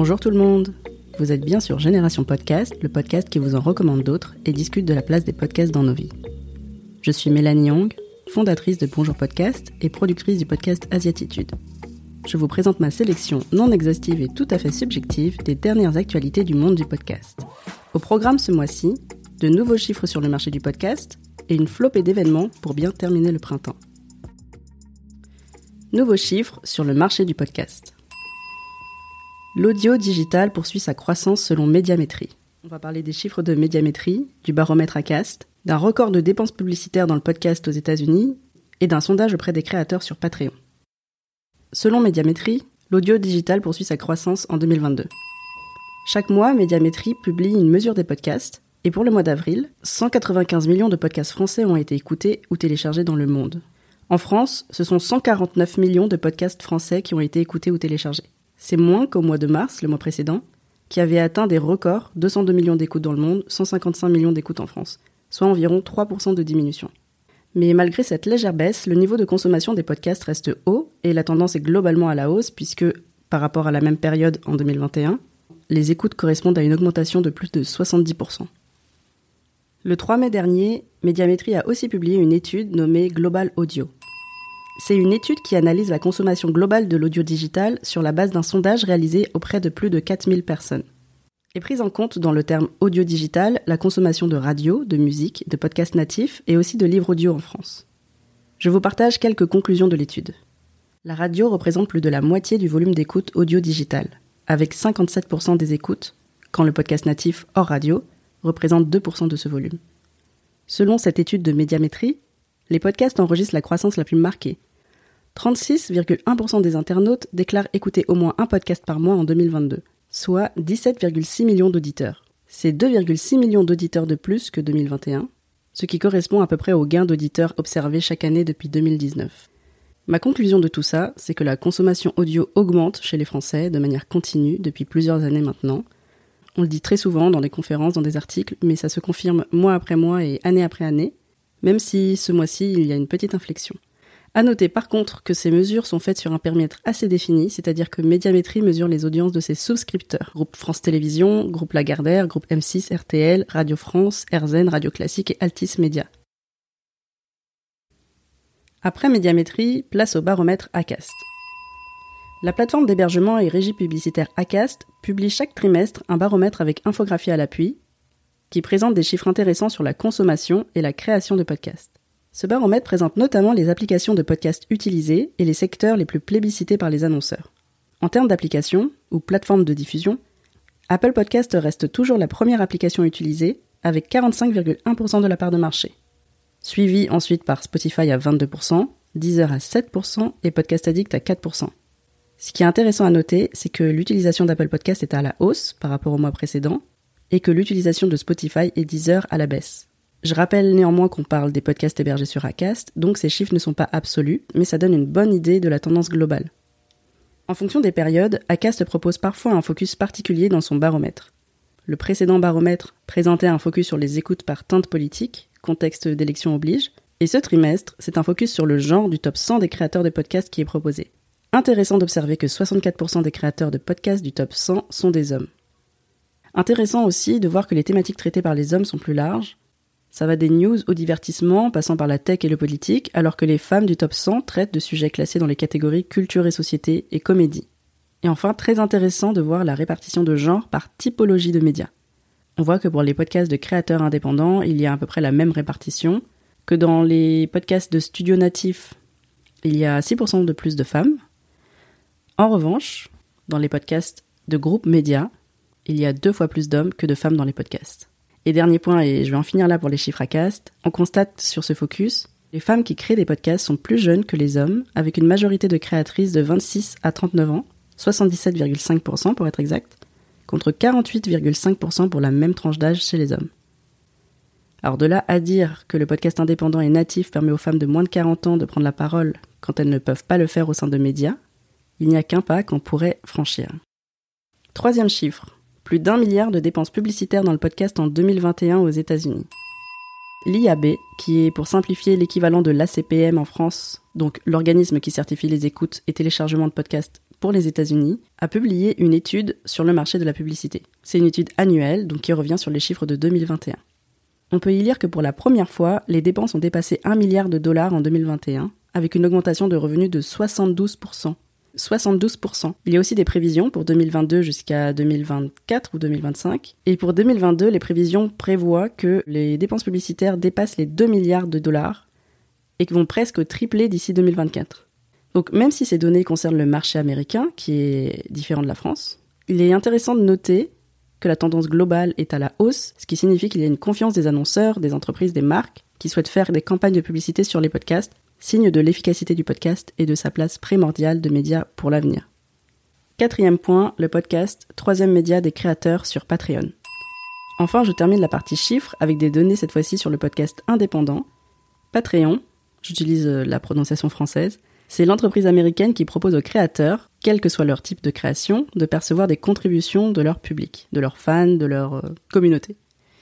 Bonjour tout le monde Vous êtes bien sur Génération Podcast, le podcast qui vous en recommande d'autres et discute de la place des podcasts dans nos vies. Je suis Mélanie Young, fondatrice de Bonjour Podcast et productrice du podcast Asiatitude. Je vous présente ma sélection non exhaustive et tout à fait subjective des dernières actualités du monde du podcast. Au programme ce mois-ci, de nouveaux chiffres sur le marché du podcast et une flopée d'événements pour bien terminer le printemps. Nouveaux chiffres sur le marché du podcast. L'audio digital poursuit sa croissance selon Médiamétrie. On va parler des chiffres de Médiamétrie, du baromètre ACAST, d'un record de dépenses publicitaires dans le podcast aux États-Unis et d'un sondage auprès des créateurs sur Patreon. Selon Médiamétrie, l'audio digital poursuit sa croissance en 2022. Chaque mois, Médiamétrie publie une mesure des podcasts, et pour le mois d'avril, 195 millions de podcasts français ont été écoutés ou téléchargés dans le monde. En France, ce sont 149 millions de podcasts français qui ont été écoutés ou téléchargés. C'est moins qu'au mois de mars, le mois précédent, qui avait atteint des records, 202 millions d'écoutes dans le monde, 155 millions d'écoutes en France, soit environ 3% de diminution. Mais malgré cette légère baisse, le niveau de consommation des podcasts reste haut et la tendance est globalement à la hausse puisque, par rapport à la même période en 2021, les écoutes correspondent à une augmentation de plus de 70%. Le 3 mai dernier, Médiamétrie a aussi publié une étude nommée Global Audio. C'est une étude qui analyse la consommation globale de l'audio digital sur la base d'un sondage réalisé auprès de plus de 4000 personnes. Est prise en compte dans le terme audio digital la consommation de radio, de musique, de podcasts natifs et aussi de livres audio en France. Je vous partage quelques conclusions de l'étude. La radio représente plus de la moitié du volume d'écoute audio digital, avec 57% des écoutes, quand le podcast natif hors radio représente 2% de ce volume. Selon cette étude de médiamétrie, les podcasts enregistrent la croissance la plus marquée, 36,1% des internautes déclarent écouter au moins un podcast par mois en 2022, soit 17,6 millions d'auditeurs. C'est 2,6 millions d'auditeurs de plus que 2021, ce qui correspond à peu près au gain d'auditeurs observé chaque année depuis 2019. Ma conclusion de tout ça, c'est que la consommation audio augmente chez les Français de manière continue depuis plusieurs années maintenant. On le dit très souvent dans des conférences, dans des articles, mais ça se confirme mois après mois et année après année, même si ce mois-ci il y a une petite inflexion. À noter par contre que ces mesures sont faites sur un périmètre assez défini, c'est-à-dire que Médiamétrie mesure les audiences de ses souscripteurs. Groupe France Télévisions, Groupe Lagardère, Groupe M6, RTL, Radio France, RZN, Radio Classique et Altis Média. Après Médiamétrie, place au baromètre ACAST. La plateforme d'hébergement et régie publicitaire ACAST publie chaque trimestre un baromètre avec infographie à l'appui, qui présente des chiffres intéressants sur la consommation et la création de podcasts. Ce baromètre présente notamment les applications de podcast utilisées et les secteurs les plus plébiscités par les annonceurs. En termes d'applications, ou plateformes de diffusion, Apple Podcast reste toujours la première application utilisée, avec 45,1% de la part de marché. Suivi ensuite par Spotify à 22%, Deezer à 7% et Podcast Addict à 4%. Ce qui est intéressant à noter, c'est que l'utilisation d'Apple Podcast est à la hausse par rapport au mois précédent, et que l'utilisation de Spotify et Deezer à la baisse. Je rappelle néanmoins qu'on parle des podcasts hébergés sur Acast, donc ces chiffres ne sont pas absolus, mais ça donne une bonne idée de la tendance globale. En fonction des périodes, Acast propose parfois un focus particulier dans son baromètre. Le précédent baromètre présentait un focus sur les écoutes par teinte politique, contexte d'élection oblige, et ce trimestre, c'est un focus sur le genre du top 100 des créateurs de podcasts qui est proposé. Intéressant d'observer que 64% des créateurs de podcasts du top 100 sont des hommes. Intéressant aussi de voir que les thématiques traitées par les hommes sont plus larges, ça va des news au divertissement, passant par la tech et le politique, alors que les femmes du top 100 traitent de sujets classés dans les catégories culture et société et comédie. Et enfin, très intéressant de voir la répartition de genre par typologie de médias. On voit que pour les podcasts de créateurs indépendants, il y a à peu près la même répartition, que dans les podcasts de studios natifs, il y a 6% de plus de femmes. En revanche, dans les podcasts de groupes médias, il y a deux fois plus d'hommes que de femmes dans les podcasts. Et dernier point, et je vais en finir là pour les chiffres à cast, on constate sur ce focus, les femmes qui créent des podcasts sont plus jeunes que les hommes, avec une majorité de créatrices de 26 à 39 ans, 77,5% pour être exact, contre 48,5% pour la même tranche d'âge chez les hommes. Alors de là à dire que le podcast indépendant et natif permet aux femmes de moins de 40 ans de prendre la parole quand elles ne peuvent pas le faire au sein de médias, il n'y a qu'un pas qu'on pourrait franchir. Troisième chiffre, plus d'un milliard de dépenses publicitaires dans le podcast en 2021 aux États-Unis. L'IAB, qui est pour simplifier l'équivalent de l'ACPM en France, donc l'organisme qui certifie les écoutes et téléchargements de podcasts pour les États-Unis, a publié une étude sur le marché de la publicité. C'est une étude annuelle, donc qui revient sur les chiffres de 2021. On peut y lire que pour la première fois, les dépenses ont dépassé 1 milliard de dollars en 2021, avec une augmentation de revenus de 72%. 72%. Il y a aussi des prévisions pour 2022 jusqu'à 2024 ou 2025. Et pour 2022, les prévisions prévoient que les dépenses publicitaires dépassent les 2 milliards de dollars et vont presque tripler d'ici 2024. Donc même si ces données concernent le marché américain, qui est différent de la France, il est intéressant de noter que la tendance globale est à la hausse, ce qui signifie qu'il y a une confiance des annonceurs, des entreprises, des marques qui souhaitent faire des campagnes de publicité sur les podcasts, signe de l'efficacité du podcast et de sa place primordiale de média pour l'avenir. Quatrième point, le podcast, troisième média des créateurs sur Patreon. Enfin, je termine la partie chiffres avec des données cette fois-ci sur le podcast indépendant. Patreon, j'utilise euh, la prononciation française, c'est l'entreprise américaine qui propose aux créateurs, quel que soit leur type de création, de percevoir des contributions de leur public, de leurs fans, de leur euh, communauté.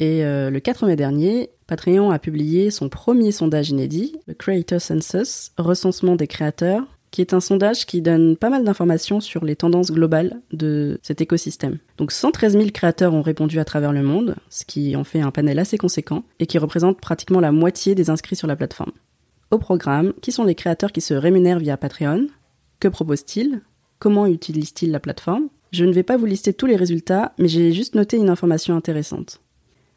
Et euh, le 4 mai dernier, Patreon a publié son premier sondage inédit, le Creator Census, recensement des créateurs, qui est un sondage qui donne pas mal d'informations sur les tendances globales de cet écosystème. Donc 113 000 créateurs ont répondu à travers le monde, ce qui en fait un panel assez conséquent et qui représente pratiquement la moitié des inscrits sur la plateforme. Au programme, qui sont les créateurs qui se rémunèrent via Patreon? Que proposent-ils Comment utilisent-ils la plateforme? Je ne vais pas vous lister tous les résultats, mais j'ai juste noté une information intéressante.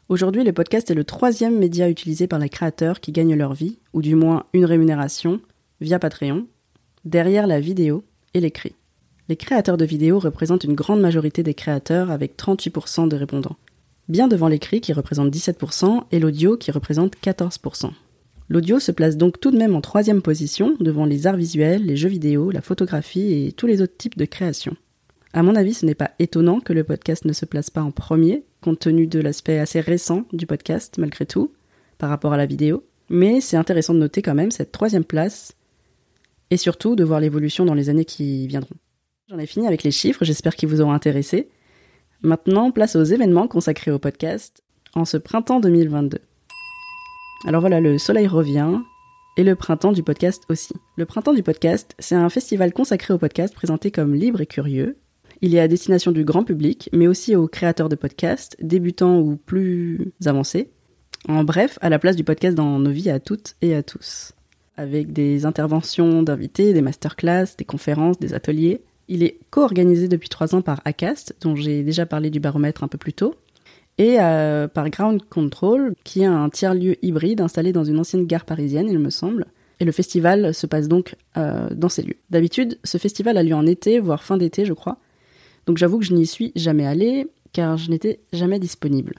Aujourd'hui, le podcast est le troisième média utilisé par les créateurs qui gagnent leur vie, ou du moins une rémunération, via Patreon, derrière la vidéo et l'écrit. Les créateurs de vidéos représentent une grande majorité des créateurs avec 38% de répondants, bien devant l'écrit qui représente 17% et l'audio qui représente 14%. L'audio se place donc tout de même en troisième position devant les arts visuels, les jeux vidéo, la photographie et tous les autres types de créations. À mon avis, ce n'est pas étonnant que le podcast ne se place pas en premier, compte tenu de l'aspect assez récent du podcast, malgré tout, par rapport à la vidéo. Mais c'est intéressant de noter quand même cette troisième place, et surtout de voir l'évolution dans les années qui viendront. J'en ai fini avec les chiffres, j'espère qu'ils vous auront intéressé. Maintenant, place aux événements consacrés au podcast en ce printemps 2022. Alors voilà, le soleil revient, et le printemps du podcast aussi. Le printemps du podcast, c'est un festival consacré au podcast présenté comme libre et curieux. Il est à destination du grand public, mais aussi aux créateurs de podcasts, débutants ou plus avancés. En bref, à la place du podcast dans nos vies à toutes et à tous. Avec des interventions d'invités, des masterclass, des conférences, des ateliers. Il est co-organisé depuis trois ans par ACAST, dont j'ai déjà parlé du baromètre un peu plus tôt, et euh, par Ground Control, qui est un tiers-lieu hybride installé dans une ancienne gare parisienne, il me semble. Et le festival se passe donc euh, dans ces lieux. D'habitude, ce festival a lieu en été, voire fin d'été, je crois. Donc j'avoue que je n'y suis jamais allée, car je n'étais jamais disponible.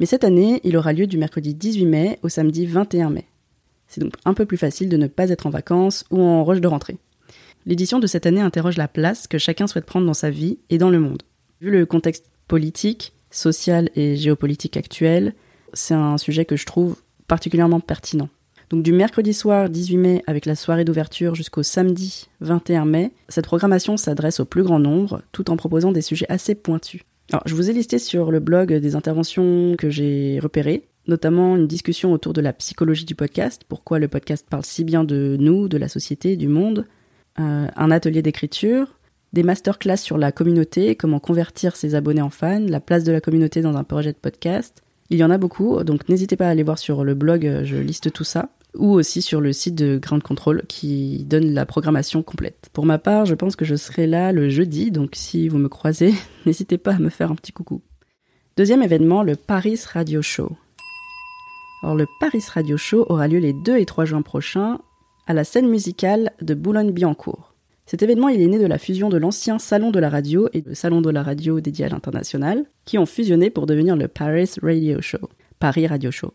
Mais cette année, il aura lieu du mercredi 18 mai au samedi 21 mai. C'est donc un peu plus facile de ne pas être en vacances ou en rush de rentrée. L'édition de cette année interroge la place que chacun souhaite prendre dans sa vie et dans le monde. Vu le contexte politique, social et géopolitique actuel, c'est un sujet que je trouve particulièrement pertinent. Donc du mercredi soir 18 mai avec la soirée d'ouverture jusqu'au samedi 21 mai, cette programmation s'adresse au plus grand nombre tout en proposant des sujets assez pointus. Alors je vous ai listé sur le blog des interventions que j'ai repérées, notamment une discussion autour de la psychologie du podcast, pourquoi le podcast parle si bien de nous, de la société, du monde, euh, un atelier d'écriture, des masterclass sur la communauté, comment convertir ses abonnés en fans, la place de la communauté dans un projet de podcast. Il y en a beaucoup, donc n'hésitez pas à aller voir sur le blog, je liste tout ça, ou aussi sur le site de Ground Control qui donne la programmation complète. Pour ma part, je pense que je serai là le jeudi, donc si vous me croisez, n'hésitez pas à me faire un petit coucou. Deuxième événement, le Paris Radio Show. Alors le Paris Radio Show aura lieu les 2 et 3 juin prochains à la scène musicale de Boulogne-Billancourt. Cet événement, il est né de la fusion de l'ancien Salon de la radio et le Salon de la radio dédié à l'international, qui ont fusionné pour devenir le Paris Radio Show, Paris Radio Show.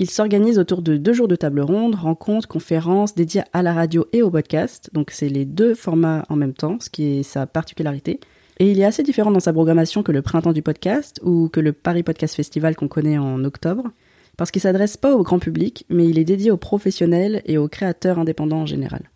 Il s'organise autour de deux jours de table ronde, rencontres, conférences dédiées à la radio et au podcast. Donc c'est les deux formats en même temps, ce qui est sa particularité. Et il est assez différent dans sa programmation que le Printemps du podcast ou que le Paris Podcast Festival qu'on connaît en octobre, parce qu'il s'adresse pas au grand public, mais il est dédié aux professionnels et aux créateurs indépendants en général.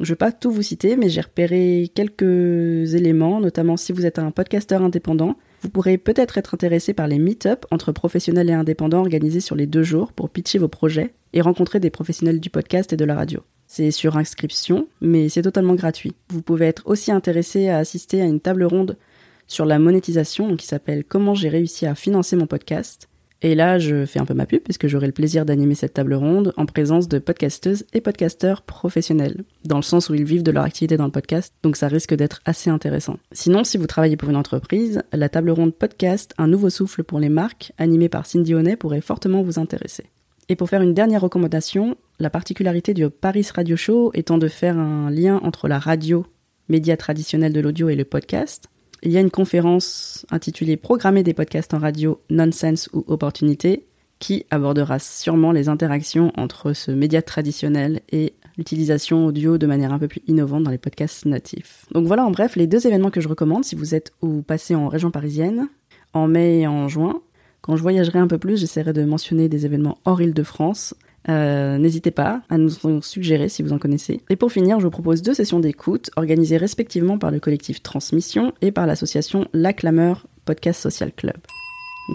Je ne vais pas tout vous citer, mais j'ai repéré quelques éléments, notamment si vous êtes un podcasteur indépendant, vous pourrez peut-être être intéressé par les meet-up entre professionnels et indépendants organisés sur les deux jours pour pitcher vos projets et rencontrer des professionnels du podcast et de la radio. C'est sur inscription, mais c'est totalement gratuit. Vous pouvez être aussi intéressé à assister à une table ronde sur la monétisation qui s'appelle Comment j'ai réussi à financer mon podcast et là, je fais un peu ma pub puisque j'aurai le plaisir d'animer cette table ronde en présence de podcasteuses et podcasteurs professionnels, dans le sens où ils vivent de leur activité dans le podcast, donc ça risque d'être assez intéressant. Sinon, si vous travaillez pour une entreprise, la table ronde podcast Un nouveau souffle pour les marques, animée par Cindy Honnet, pourrait fortement vous intéresser. Et pour faire une dernière recommandation, la particularité du Paris Radio Show étant de faire un lien entre la radio, média traditionnel de l'audio, et le podcast, il y a une conférence intitulée Programmer des podcasts en radio, nonsense ou opportunité, qui abordera sûrement les interactions entre ce média traditionnel et l'utilisation audio de manière un peu plus innovante dans les podcasts natifs. Donc voilà en bref les deux événements que je recommande si vous êtes ou passez en région parisienne, en mai et en juin. Quand je voyagerai un peu plus, j'essaierai de mentionner des événements hors Île-de-France euh, n'hésitez pas à nous suggérer si vous en connaissez. Et pour finir, je vous propose deux sessions d'écoute organisées respectivement par le collectif Transmission et par l'association La Clameur Podcast Social Club.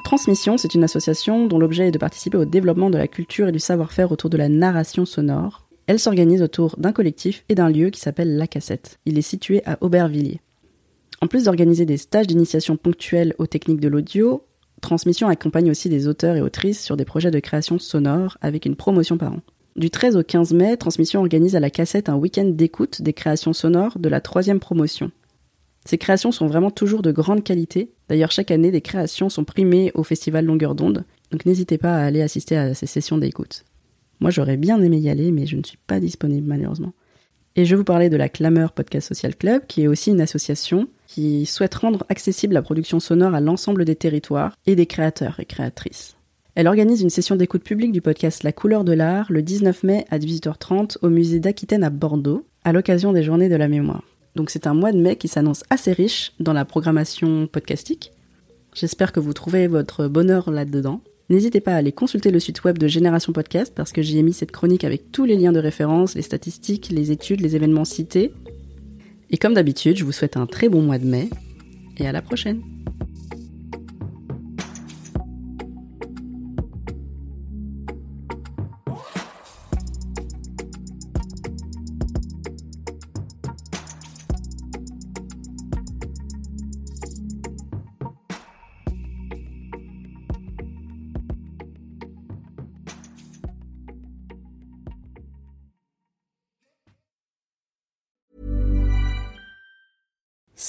Transmission, c'est une association dont l'objet est de participer au développement de la culture et du savoir-faire autour de la narration sonore. Elle s'organise autour d'un collectif et d'un lieu qui s'appelle La Cassette. Il est situé à Aubervilliers. En plus d'organiser des stages d'initiation ponctuels aux techniques de l'audio, Transmission accompagne aussi des auteurs et autrices sur des projets de création sonore avec une promotion par an. Du 13 au 15 mai, Transmission organise à la cassette un week-end d'écoute des créations sonores de la troisième promotion. Ces créations sont vraiment toujours de grande qualité. D'ailleurs, chaque année, des créations sont primées au festival Longueur d'onde, donc n'hésitez pas à aller assister à ces sessions d'écoute. Moi, j'aurais bien aimé y aller, mais je ne suis pas disponible malheureusement. Et je vous parlais de la Clameur Podcast Social Club, qui est aussi une association qui souhaite rendre accessible la production sonore à l'ensemble des territoires et des créateurs et créatrices. Elle organise une session d'écoute publique du podcast La couleur de l'art le 19 mai à 18h30 au musée d'Aquitaine à Bordeaux, à l'occasion des journées de la mémoire. Donc c'est un mois de mai qui s'annonce assez riche dans la programmation podcastique. J'espère que vous trouvez votre bonheur là-dedans. N'hésitez pas à aller consulter le site web de Génération Podcast parce que j'y ai mis cette chronique avec tous les liens de référence, les statistiques, les études, les événements cités. Et comme d'habitude, je vous souhaite un très bon mois de mai et à la prochaine.